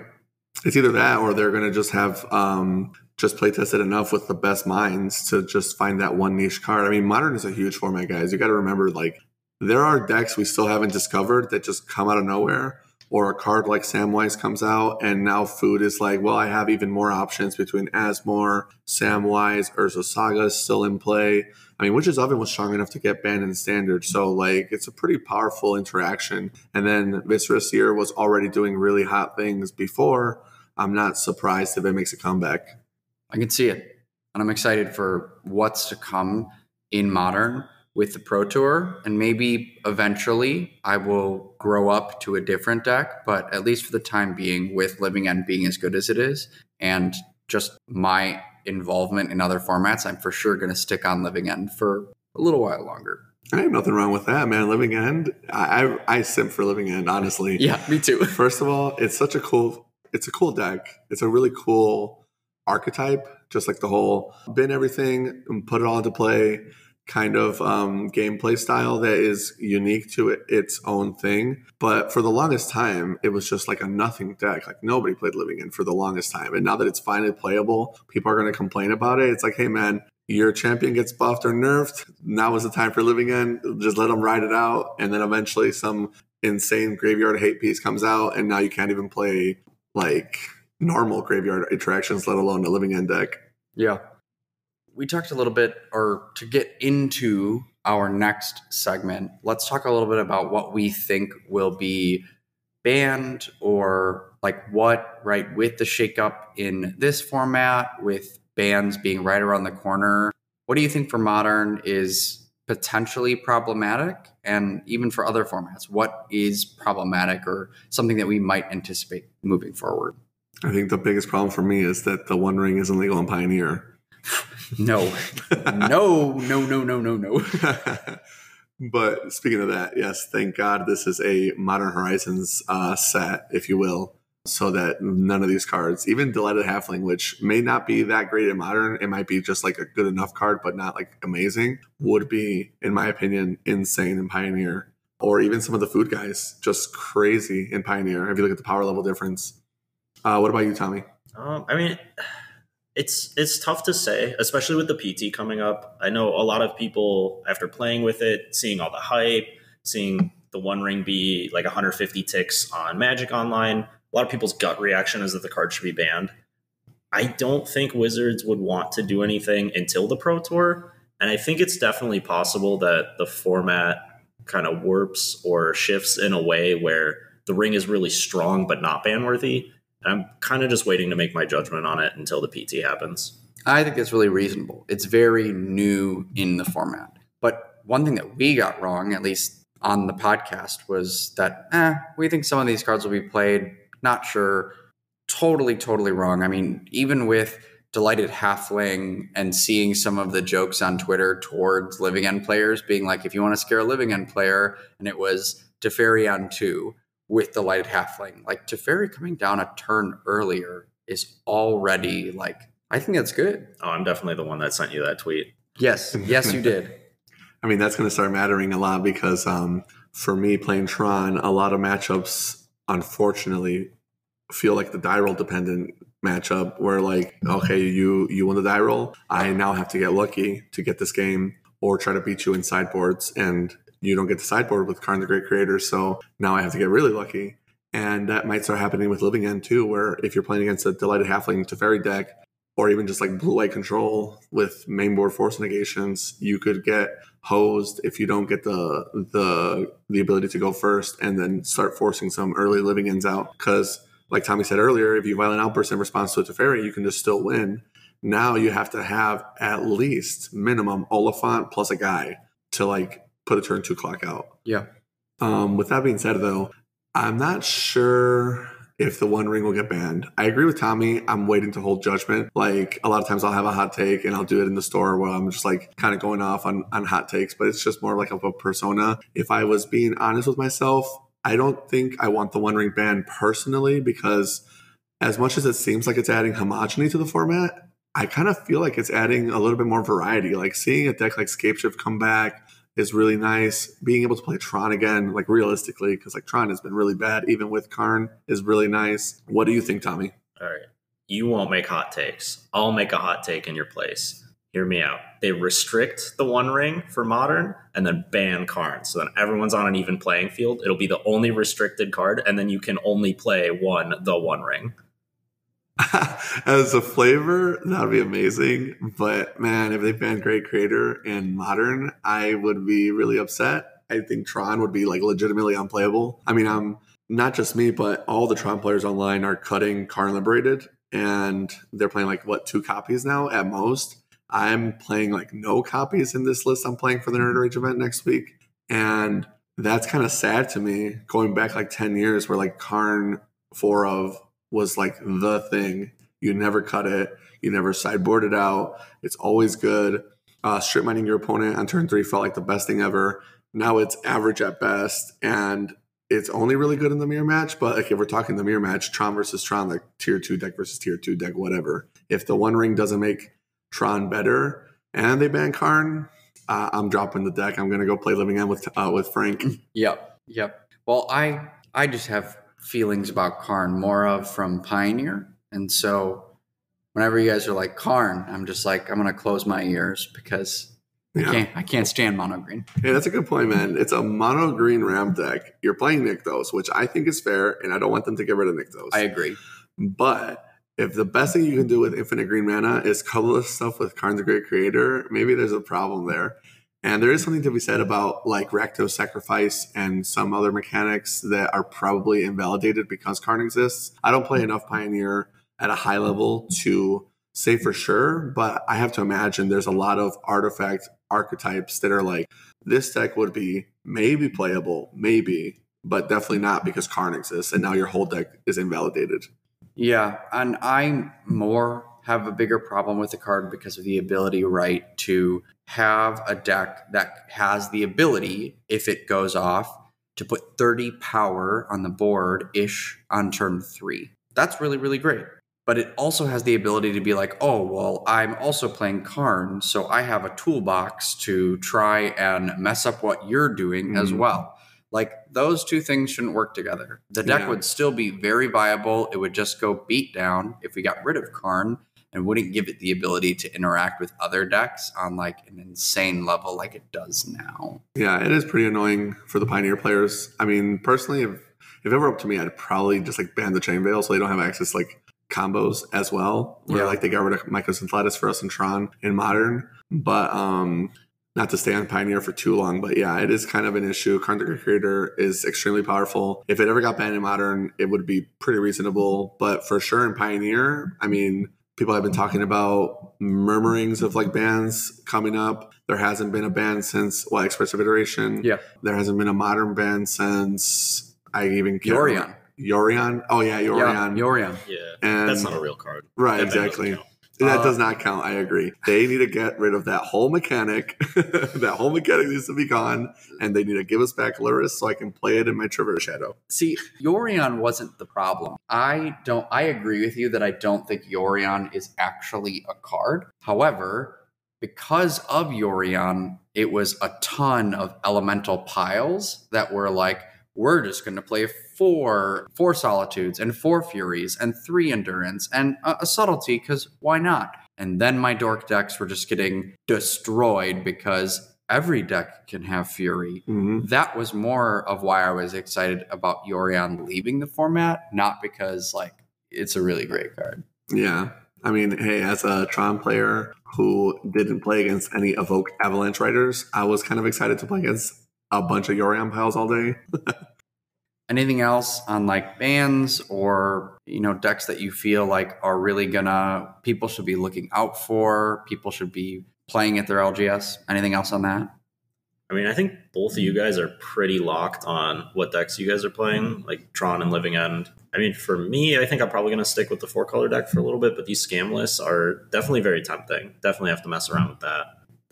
It's either that or they're going to just have um, just play tested enough with the best minds to just find that one niche card. I mean, modern is a huge format, guys. You got to remember, like, there are decks we still haven't discovered that just come out of nowhere. Or a card like Samwise comes out, and now food is like, well, I have even more options between Asmore, Samwise, Urza Saga is still in play. I mean, Witch's Oven was strong enough to get banned in standard, so like it's a pretty powerful interaction. And then Viscera Seer was already doing really hot things before. I'm not surprised if it makes a comeback. I can see it. And I'm excited for what's to come in modern with the Pro Tour. And maybe eventually I will grow up to a different deck, but at least for the time being, with Living End being as good as it is, and just my involvement in other formats, I'm for sure going to stick on Living End for a little while longer. I have nothing wrong with that, man. Living End, I I, I simp for Living End, honestly. Yeah, me too. First of all, it's such a cool it's a cool deck. It's a really cool archetype, just like the whole bin everything and put it all into play kind of um, gameplay style that is unique to it, its own thing. But for the longest time, it was just like a nothing deck. Like nobody played Living End for the longest time. And now that it's finally playable, people are going to complain about it. It's like, hey, man, your champion gets buffed or nerfed. Now is the time for Living End. Just let them ride it out. And then eventually some insane graveyard hate piece comes out. And now you can't even play like normal graveyard interactions, let alone a Living End deck. Yeah. We talked a little bit, or to get into our next segment, let's talk a little bit about what we think will be banned or like what, right, with the shakeup in this format, with bans being right around the corner, what do you think for modern is potentially problematic? And even for other formats, what is problematic or something that we might anticipate moving forward? I think the biggest problem for me is that the One Ring isn't legal on Pioneer. No, no, no, no, no, no, no. but speaking of that, yes, thank God this is a Modern Horizons uh, set, if you will, so that none of these cards, even Delighted Halfling, which may not be that great in Modern, it might be just like a good enough card, but not like amazing, would be, in my opinion, insane in Pioneer. Or even some of the food guys, just crazy in Pioneer. If you look at the power level difference. Uh, what about you, Tommy? Um, I mean, it's it's tough to say, especially with the PT coming up. I know a lot of people after playing with it, seeing all the hype, seeing the One Ring be like 150 ticks on Magic Online. A lot of people's gut reaction is that the card should be banned. I don't think Wizards would want to do anything until the Pro Tour, and I think it's definitely possible that the format kind of warps or shifts in a way where the ring is really strong but not ban worthy I'm kind of just waiting to make my judgment on it until the PT happens. I think that's really reasonable. It's very new in the format. But one thing that we got wrong, at least on the podcast, was that eh, we think some of these cards will be played. Not sure. Totally, totally wrong. I mean, even with Delighted Halfling and seeing some of the jokes on Twitter towards Living End players being like, if you want to scare a Living End player, and it was Teferi on two with Delighted Halfling. Like Teferi coming down a turn earlier is already like I think that's good. Oh, I'm definitely the one that sent you that tweet. Yes, yes, you did. I mean, that's going to start mattering a lot because um, for me playing Tron, a lot of matchups, unfortunately, feel like the die roll dependent matchup where like, okay, you you won the die roll, I now have to get lucky to get this game or try to beat you in sideboards and you don't get the sideboard with Karn the Great Creator. So now I have to get really lucky. And that might start happening with Living End too, where if you're playing against a Delighted Halfling Teferi deck, or even just like blue white control with mainboard force negations, you could get hosed if you don't get the the the ability to go first and then start forcing some early living ends out. Because like Tommy said earlier, if you violent outburst in response to a Teferi, you can just still win. Now you have to have at least minimum Oliphaunt plus a guy to like put a turn two clock out. Yeah. Um, with that being said, though, I'm not sure if the one ring will get banned. I agree with Tommy. I'm waiting to hold judgment. Like a lot of times I'll have a hot take and I'll do it in the store where I'm just like kind of going off on, on hot takes, but it's just more like of a persona. If I was being honest with myself, I don't think I want the one ring ban personally because as much as it seems like it's adding homogeny to the format, I kind of feel like it's adding a little bit more variety. Like seeing a deck like Scapeshift come back, is really nice. Being able to play Tron again, like realistically, because like Tron has been really bad, even with Karn, is really nice. What do you think, Tommy? All right. You won't make hot takes. I'll make a hot take in your place. Hear me out. They restrict the one ring for modern and then ban Karn. So then everyone's on an even playing field. It'll be the only restricted card, and then you can only play one, the one ring. as a flavor, that'd be amazing. But man, if they ban Great Creator in Modern, I would be really upset. I think Tron would be like legitimately unplayable. I mean, I'm not just me, but all the Tron players online are cutting Karn Liberated, and they're playing like what two copies now at most. I'm playing like no copies in this list. I'm playing for the Nerd Rage event next week, and that's kind of sad to me. Going back like ten years, where like Karn four of was like the thing. You never cut it. You never sideboard it out. It's always good. Uh, strip mining your opponent on turn three felt like the best thing ever. Now it's average at best, and it's only really good in the mirror match. But like if we're talking the mirror match, Tron versus Tron, like tier two deck versus tier two deck, whatever. If the one ring doesn't make Tron better, and they ban Karn, uh, I'm dropping the deck. I'm gonna go play Living End with uh, with Frank. Yep, yep. Well, I I just have feelings about Karn more of from Pioneer. And so whenever you guys are like Karn, I'm just like, I'm gonna close my ears because yeah. I can't I can't stand mono green. Yeah, that's a good point, man. It's a mono green ram deck. You're playing Nykthos, which I think is fair, and I don't want them to get rid of Nykthos. I agree. But if the best thing you can do with infinite green mana is colorless stuff with Karn the Great Creator, maybe there's a problem there. And there is something to be said about like Recto Sacrifice and some other mechanics that are probably invalidated because Karn exists. I don't play enough Pioneer at a high level to say for sure, but I have to imagine there's a lot of artifact archetypes that are like this deck would be maybe playable, maybe, but definitely not because Karn exists, and now your whole deck is invalidated. Yeah, and I more have a bigger problem with the card because of the ability, right, to have a deck that has the ability, if it goes off, to put 30 power on the board ish on turn three. That's really, really great. But it also has the ability to be like, oh, well, I'm also playing Karn, so I have a toolbox to try and mess up what you're doing as Mhm. well. Like, those two things shouldn't work together. The deck Yeah. would still be very viable. It would just go beat down if we got rid of Karn and wouldn't give it the ability to interact with other decks on like an insane level like it does now. Yeah, it is pretty annoying for the Pioneer players. I mean, personally, if if it were up to me, I'd probably just like ban the Chain Veil so they don't have access to, like combos as well. Where Yeah. like they got rid of Mycosynth Lattice for us in Tron in Modern. But um not to stay on Pioneer for too long, but yeah, it is kind of an issue. Karn Creator is extremely powerful. If it ever got banned in Modern, it would be pretty reasonable. But for sure in Pioneer, I mean, people have been talking about murmurings of like bands coming up. There hasn't been a band since well, Expressive Iteration. Yeah. There hasn't been a modern band since I even can't Yorion. Yorion. Oh yeah, Yeah, Yorion. Yorion. Yeah, and that's not a real card. right, That doesn't exactly. That Uh, does not count. I agree. They need to get rid of that whole mechanic. that whole mechanic needs to be gone, and they need to give us back Lurrus so I can play it in my Traverse Shadow. See, Yorion wasn't the problem. I don't I agree with you that I don't think Yorion is actually a card. However, because of Yorion, it was a ton of elemental piles that were like, we're just going to play four four solitudes and four furies and three endurance and a, a subtlety because why not? And then my dork decks were just getting destroyed because every deck can have fury hmm that was more of why I was excited about Yorion leaving the format, not because like it's a really great card. Yeah. I mean, hey, as a Tron player who didn't play against any Evoke Avalanche Riders, I was kind of excited to play against a bunch of Yorion piles all day. Anything else on like bans or you know decks that you feel like are really gonna people should be looking out for, people should be playing at their LGS? Anything else on that? I mean, I think both of you guys are pretty locked on what decks you guys are playing, like Tron and Living End. I mean, for me, I think I'm probably to stick with the four color deck for a little bit, but these scam lists are definitely very tempting. Definitely have to mess around with that.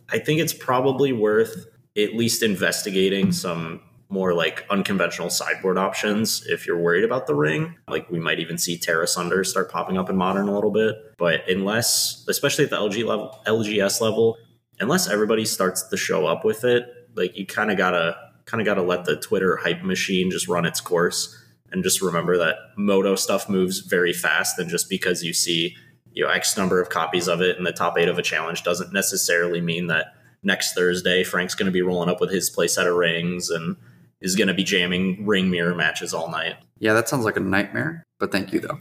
I think it's probably worth at least investigating some more like unconventional sideboard options if you're worried about the ring. Like we might even see Tear Asunder start popping up in modern a little bit. But unless, especially at the LG level, LGS level, unless everybody starts to show up with it, like you kind of gotta kind of gotta let the Twitter hype machine just run its course, and just remember that Modo stuff moves very fast, and just because you see you know X number of copies of it in the top eight of a challenge doesn't necessarily mean that next Thursday Frank's going to be rolling up with his play set of rings and is going to be jamming ring mirror matches all night. Yeah, that sounds like a nightmare. But thank you though.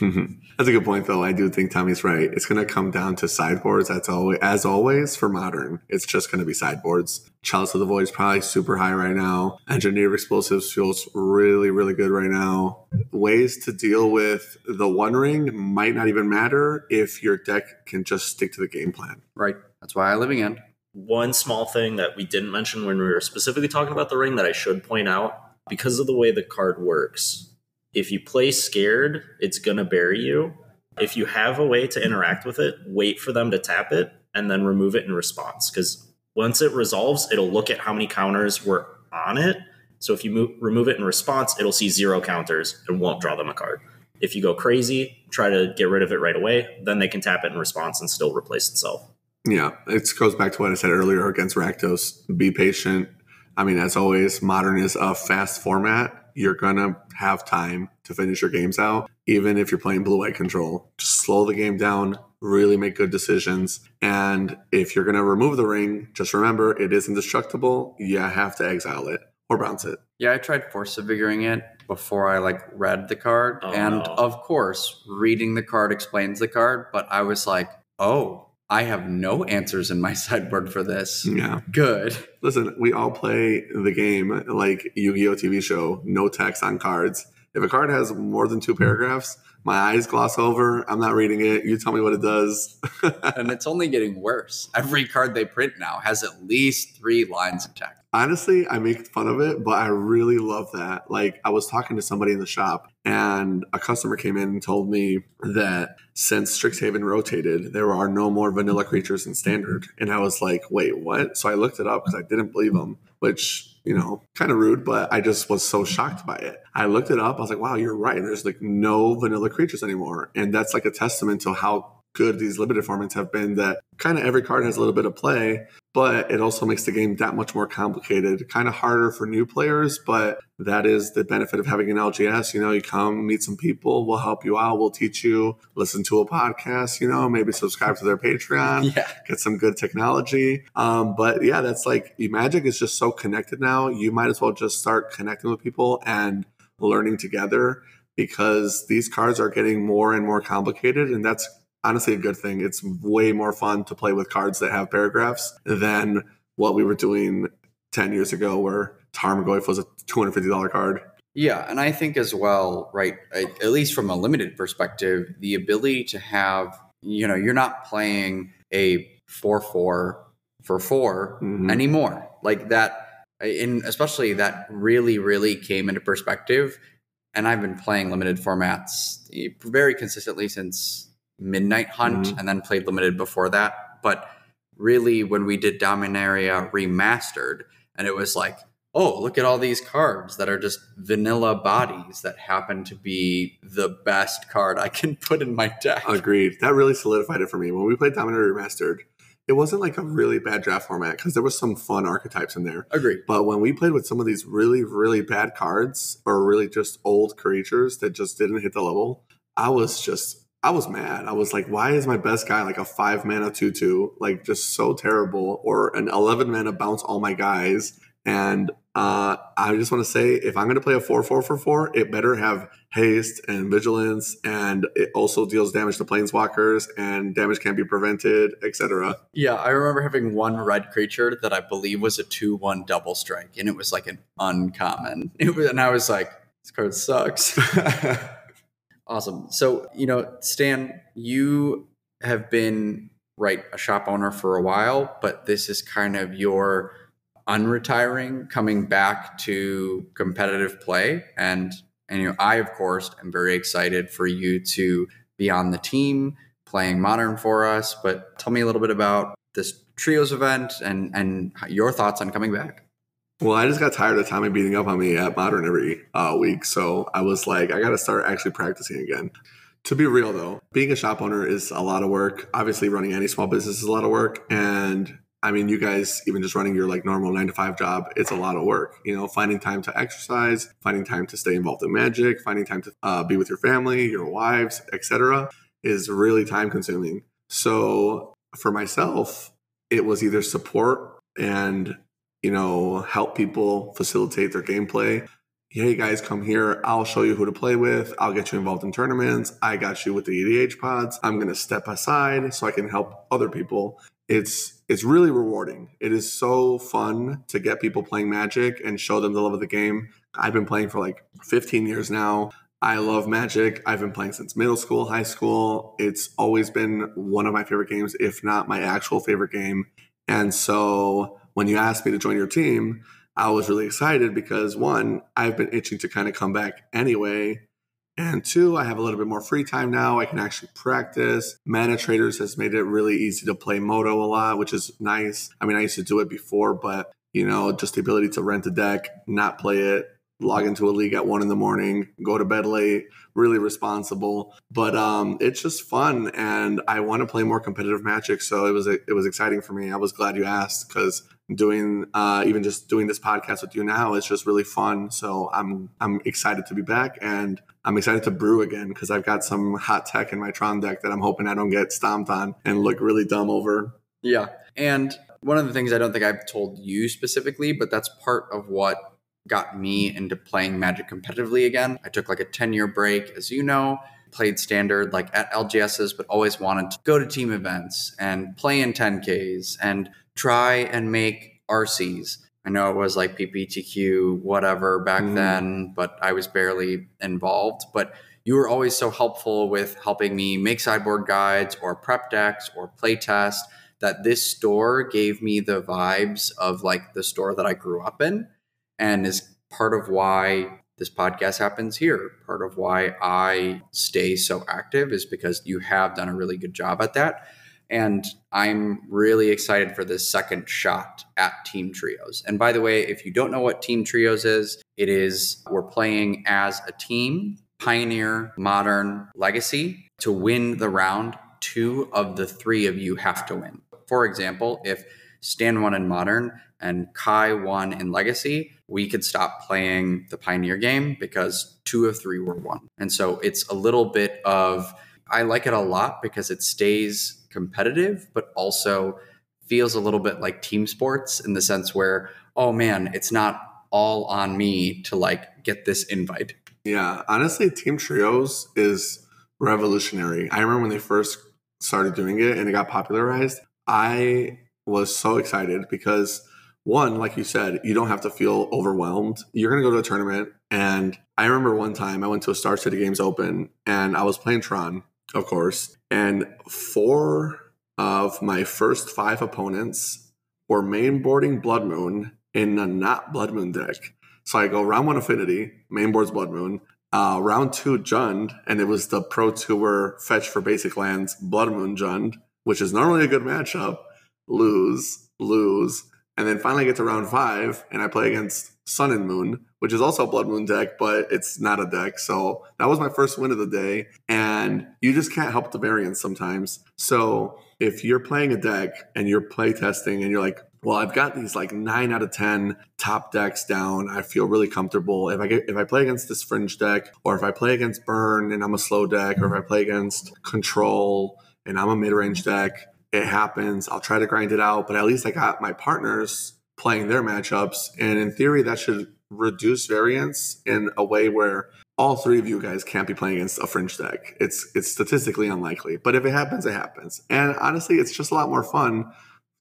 That's a good point, though. I do think Tommy's right. It's going to come down to sideboards. That's always, as always, for modern. It's just going to be sideboards. Chalice of the Void is probably super high right now. Engineered explosives feels really, really good right now. Ways to deal with the One Ring might not even matter if your deck can just stick to the game plan. Right. That's why I living in. One small thing that we didn't mention when we were specifically talking about the ring that I should point out because of the way the card works, if you play scared, it's going to bury you. If you have a way to interact with it, wait for them to tap it and then remove it in response. Because once it resolves, it'll look at how many counters were on it. So if you move, remove it in response, it'll see zero counters and won't draw them a card. If you go crazy, try to get rid of it right away, then they can tap it in response and still replace itself. Yeah, it goes back to what I said earlier against Rakdos. Be patient. I mean, as always, modern is a fast format. You're gonna have time to finish your games out, even if you're playing blue white control. Just slow the game down, really make good decisions. And if you're gonna remove the ring, just remember it is indestructible. You have to exile it or bounce it. Yeah, I tried force figuring it before I like read the card, Oh, and no. of course, reading the card explains the card. But I was like, oh, I have no answers in my sideboard for this. Yeah. Good. Listen, we all play the game like Yu Gi Oh! TV show, no text on cards. If a card has more than two paragraphs, my eyes gloss over. I'm not reading it. You tell me what it does. and it's only getting worse. Every card they print now has at least three lines of text. Honestly, I make fun of it, but I really love that. Like, I was talking to somebody in the shop, and a customer came in and told me that since Strixhaven rotated, there are no more vanilla creatures in standard. And I was like, wait, what? So I looked it up because I didn't believe them, which you know, kind of rude, but I just was so shocked by it. I looked it up. I was like, wow, you're right. There's like no vanilla creatures anymore. And that's like a testament to how good these limited formats have been that kind of every card has a little bit of play, but it also makes the game that much more complicated, kind of harder for new players, but that is the benefit of having an LGS. You know, you come meet some people, we'll help you out, we'll teach you, listen to a podcast, you know, maybe subscribe to their Patreon, Yeah. get some good technology. Um, but yeah, that's like Magic is just so connected now. You might as well just start connecting with people and learning together because these cards are getting more and more complicated and that's honestly a good thing. It's way more fun to play with cards that have paragraphs than what we were doing 10 years ago where Tarmogoyf was a $250 card. Yeah, and I think as well, right, at least from a limited perspective, the ability to have, you know, you're not playing a 4 4 for 4 Mhm. anymore. Like that, and especially that really, really came into perspective. And I've been playing limited formats very consistently since Midnight Hunt Mhm. and then played limited before that. But really, when we did Dominaria Remastered, and it was like, oh, look at all these cards that are just vanilla bodies that happen to be the best card I can put in my deck. Agreed. That really solidified it for me. When we played Dominaria Remastered, it wasn't like a really bad draft format because there was some fun archetypes in there. Agreed. But when we played with some of these really, really bad cards or really just old creatures that just didn't hit the level, I was just, I was mad. I was like, why is my best guy like a five mana 2 2? Like, just so terrible. Or an 11 mana bounce all my guys. And uh, I just want to say if I'm going to play a 4 4 for 4, it better have haste and vigilance. And it also deals damage to planeswalkers and damage can't be prevented, etc. Yeah, I remember having one red creature that I believe was a 2 1 double strike, and it was like an uncommon. It was, and I was like, this card sucks. awesome. So, you know, Stan, you have been, right, a shop owner for a while, but this is kind of your unretiring, coming back to competitive play. And, and you know, I, of course, am very excited for you to be on the team playing modern for us. But tell me a little bit about this trios event and, and your thoughts on coming back. Well, I just got tired of Tommy beating up on me at Modern every uh, week. So I was like, I got to start actually practicing again. To be real, though, being a shop owner is a lot of work. Obviously, running any small business is a lot of work. And I mean, you guys, even just running your like normal nine to five job, it's a lot of work. You know, finding time to exercise, finding time to stay involved in magic, finding time to uh, be with your family, your wives, etc., is really time consuming. So for myself, it was either support and you know, help people facilitate their gameplay. Hey guys, come here. I'll show you who to play with. I'll get you involved in tournaments. I got you with the EDH pods. I'm going to step aside so I can help other people. It's it's really rewarding. It is so fun to get people playing Magic and show them the love of the game. I've been playing for like 15 years now. I love Magic. I've been playing since middle school, high school. It's always been one of my favorite games, if not my actual favorite game. And so when you asked me to join your team, I was really excited because one, I've been itching to kind of come back anyway. And two, I have a little bit more free time now. I can actually practice. Manatraders has made it really easy to play Modo a lot, which is nice. I mean, I used to do it before, but you know, just the ability to rent a deck, not play it, log into a league at one in the morning, go to bed late, really responsible. But um, it's just fun, and I want to play more competitive Magic. So it was it was exciting for me. I was glad you asked because doing uh, even just doing this podcast with you now is just really fun. So I'm I'm excited to be back, and I'm excited to brew again because I've got some hot tech in my Tron deck that I'm hoping I don't get stomped on and look really dumb over. Yeah. And one of the things I don't think I've told you specifically, but that's part of what got me into playing Magic competitively again. I took like a 10 year break, as you know. played standard like at LGSs, but always wanted to go to team events and play in 10Ks and try and make RCs. I know it was like PPTQ, whatever back Mm. then, but I was barely involved. But you were always so helpful with helping me make sideboard guides or prep decks or playtest that this store gave me the vibes of like the store that I grew up in and is part of why this podcast happens here. Part of why I stay so active is because you have done a really good job at that. And I'm really excited for this second shot at Team Trios. And by the way, if you don't know what Team Trios is, it is we're playing as a team, Pioneer, Modern, Legacy. To win the round, two of the three of you have to win. For example, if Stan won in Modern and Kai won in Legacy, we could stop playing the Pioneer game because two of three were won. And so it's a little bit of, I like it a lot because it stays competitive, but also feels a little bit like team sports in the sense where, oh man, it's not all on me to like get this invite. Yeah, honestly, Team Trios is revolutionary. I remember when they first started doing it and it got popularized. I was so excited because one, like you said, you don't have to feel overwhelmed. You're going to go to a tournament. And I remember one time I went to a Star City Games Open and I was playing Tron, of course. And four of my first five opponents were mainboarding Blood Moon in a not Blood Moon deck. So I go round one Affinity, mainboards Blood Moon. Uh, round two Jund, and it was the Pro Tour fetch for basic lands, Blood Moon Jund, which is normally a good matchup. Lose, lose, and then finally get to round five, and I play against Sun and Moon, which is also a Blood Moon deck, but it's not a deck. So that was my first win of the day. And you just can't help the variance sometimes. So if you're playing a deck and you're play testing and you're like, well, I've got these like nine out of ten top decks down. I feel really comfortable. If I get if I play against this fringe deck, or if I play against burn and I'm a slow deck, or if I play against control and I'm a mid range deck, it happens. I'll try to grind it out, but at least I got my partners playing their matchups. And in theory, that should reduce variance in a way where all three of you guys can't be playing against a fringe deck. It's it's statistically unlikely. But if it happens, it happens. And honestly, it's just a lot more fun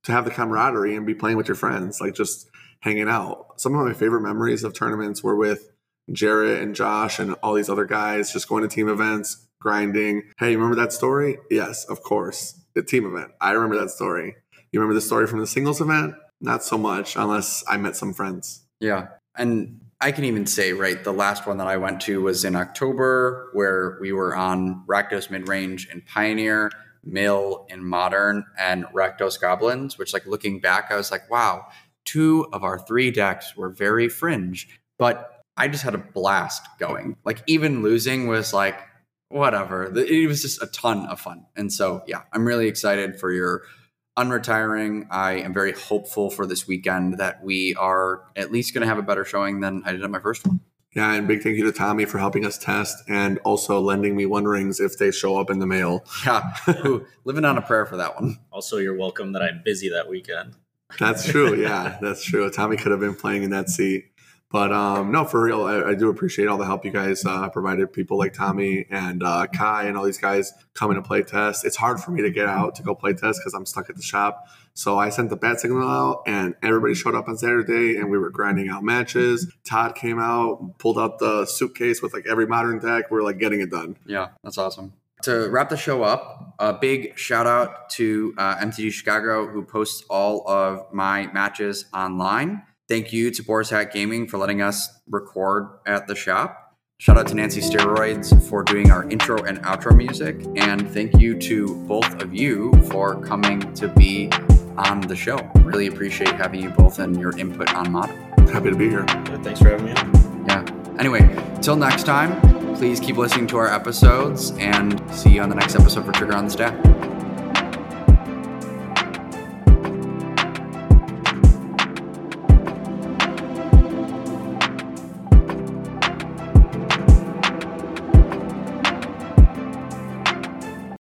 to have the camaraderie and be playing with your friends, like just hanging out. Some of my favorite memories of tournaments were with Jarrett and Josh and all these other guys, just going to team events, grinding. Hey, remember that story? Yes, of course. The team event. I remember that story. You remember the story from the singles event? Not so much, unless I met some friends. Yeah. And I can even say, right, the last one that I went to was in October, where we were on Rakdos mid range and Pioneer, Mill in Modern, and Rakdos Goblins, which, like, looking back, I was like, wow, two of our three decks were very fringe. But I just had a blast going. Like, even losing was like, whatever. It was just a ton of fun. And so, yeah, I'm really excited for your unretiring. I am very hopeful for this weekend that we are at least going to have a better showing than I did at my first one. Yeah, and big thank you to Tommy for helping us test and also lending me one rings if they show up in the mail. Yeah, living on a prayer for that one. Also, you're welcome that I'm busy that weekend. That's true. Yeah, that's true. Tommy could have been playing in that seat. But um, no, for real, I, I do appreciate all the help you guys uh, provided. People like Tommy and uh, Kai and all these guys coming to play test. It's hard for me to get out to go play test because I'm stuck at the shop. So I sent the bat signal out, and everybody showed up on Saturday, and we were grinding out matches. Todd came out, pulled out the suitcase with like every modern deck. We are like getting it done. Yeah, that's awesome. To wrap the show up, a big shout out to uh, MTG Chicago who posts all of my matches online. Thank you to Boar's Hat Gaming for letting us record at the shop. Shout out to Nancy Steroids for doing our intro and outro music. And thank you to both of you for coming to be on the show. Really appreciate having you both and your input on modern. Happy to be here. Yeah, thanks for having me on. Yeah. Anyway, till next time, please keep listening to our episodes and see you on the next episode for Trigger on the Stack.